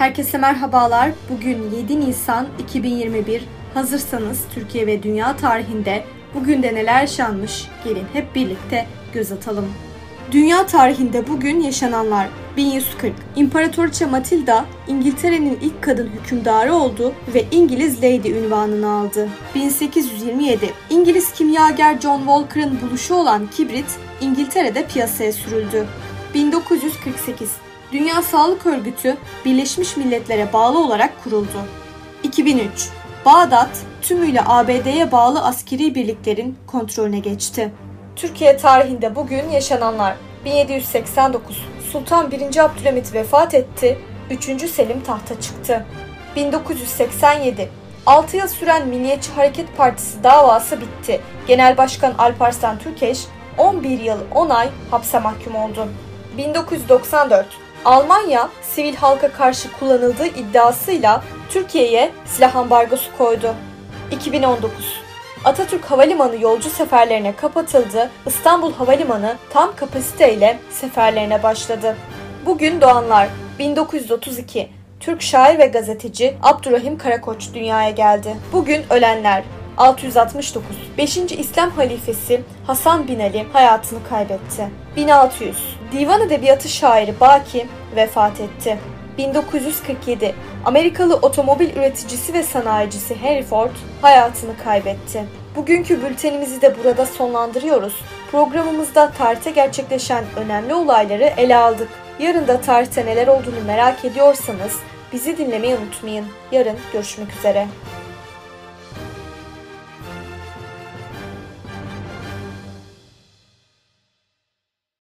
Herkese merhabalar. Bugün 7 Nisan 2021. Hazırsanız Türkiye ve dünya tarihinde bugün de neler yaşanmış? Gelin hep birlikte göz atalım. Dünya tarihinde bugün yaşananlar 1140 İmparatoriçe Matilda İngiltere'nin ilk kadın hükümdarı oldu ve İngiliz Lady ünvanını aldı. 1827 İngiliz kimyager John Walker'ın buluşu olan kibrit İngiltere'de piyasaya sürüldü. 1948 Dünya Sağlık Örgütü Birleşmiş Milletler'e bağlı olarak kuruldu. 2003 Bağdat tümüyle ABD'ye bağlı askeri birliklerin kontrolüne geçti. Türkiye tarihinde bugün yaşananlar 1789 Sultan 1. Abdülhamit vefat etti, 3. Selim tahta çıktı. 1987 6 yıl süren Milliyetçi Hareket Partisi davası bitti. Genel Başkan Alparslan Türkeş 11 yıl 10 ay hapse mahkum oldu. 1994 Almanya sivil halka karşı kullanıldığı iddiasıyla Türkiye'ye silah ambargosu koydu. 2019 Atatürk Havalimanı yolcu seferlerine kapatıldı, İstanbul Havalimanı tam kapasiteyle seferlerine başladı. Bugün doğanlar 1932 Türk şair ve gazeteci Abdurrahim Karakoç dünyaya geldi. Bugün ölenler 669 5. İslam halifesi Hasan bin Ali hayatını kaybetti. 1600 Divan Edebiyatı şairi Baki vefat etti. 1947 Amerikalı otomobil üreticisi ve sanayicisi Henry Ford hayatını kaybetti. Bugünkü bültenimizi de burada sonlandırıyoruz. Programımızda tarihte gerçekleşen önemli olayları ele aldık. Yarın da tarihte neler olduğunu merak ediyorsanız bizi dinlemeyi unutmayın. Yarın görüşmek üzere.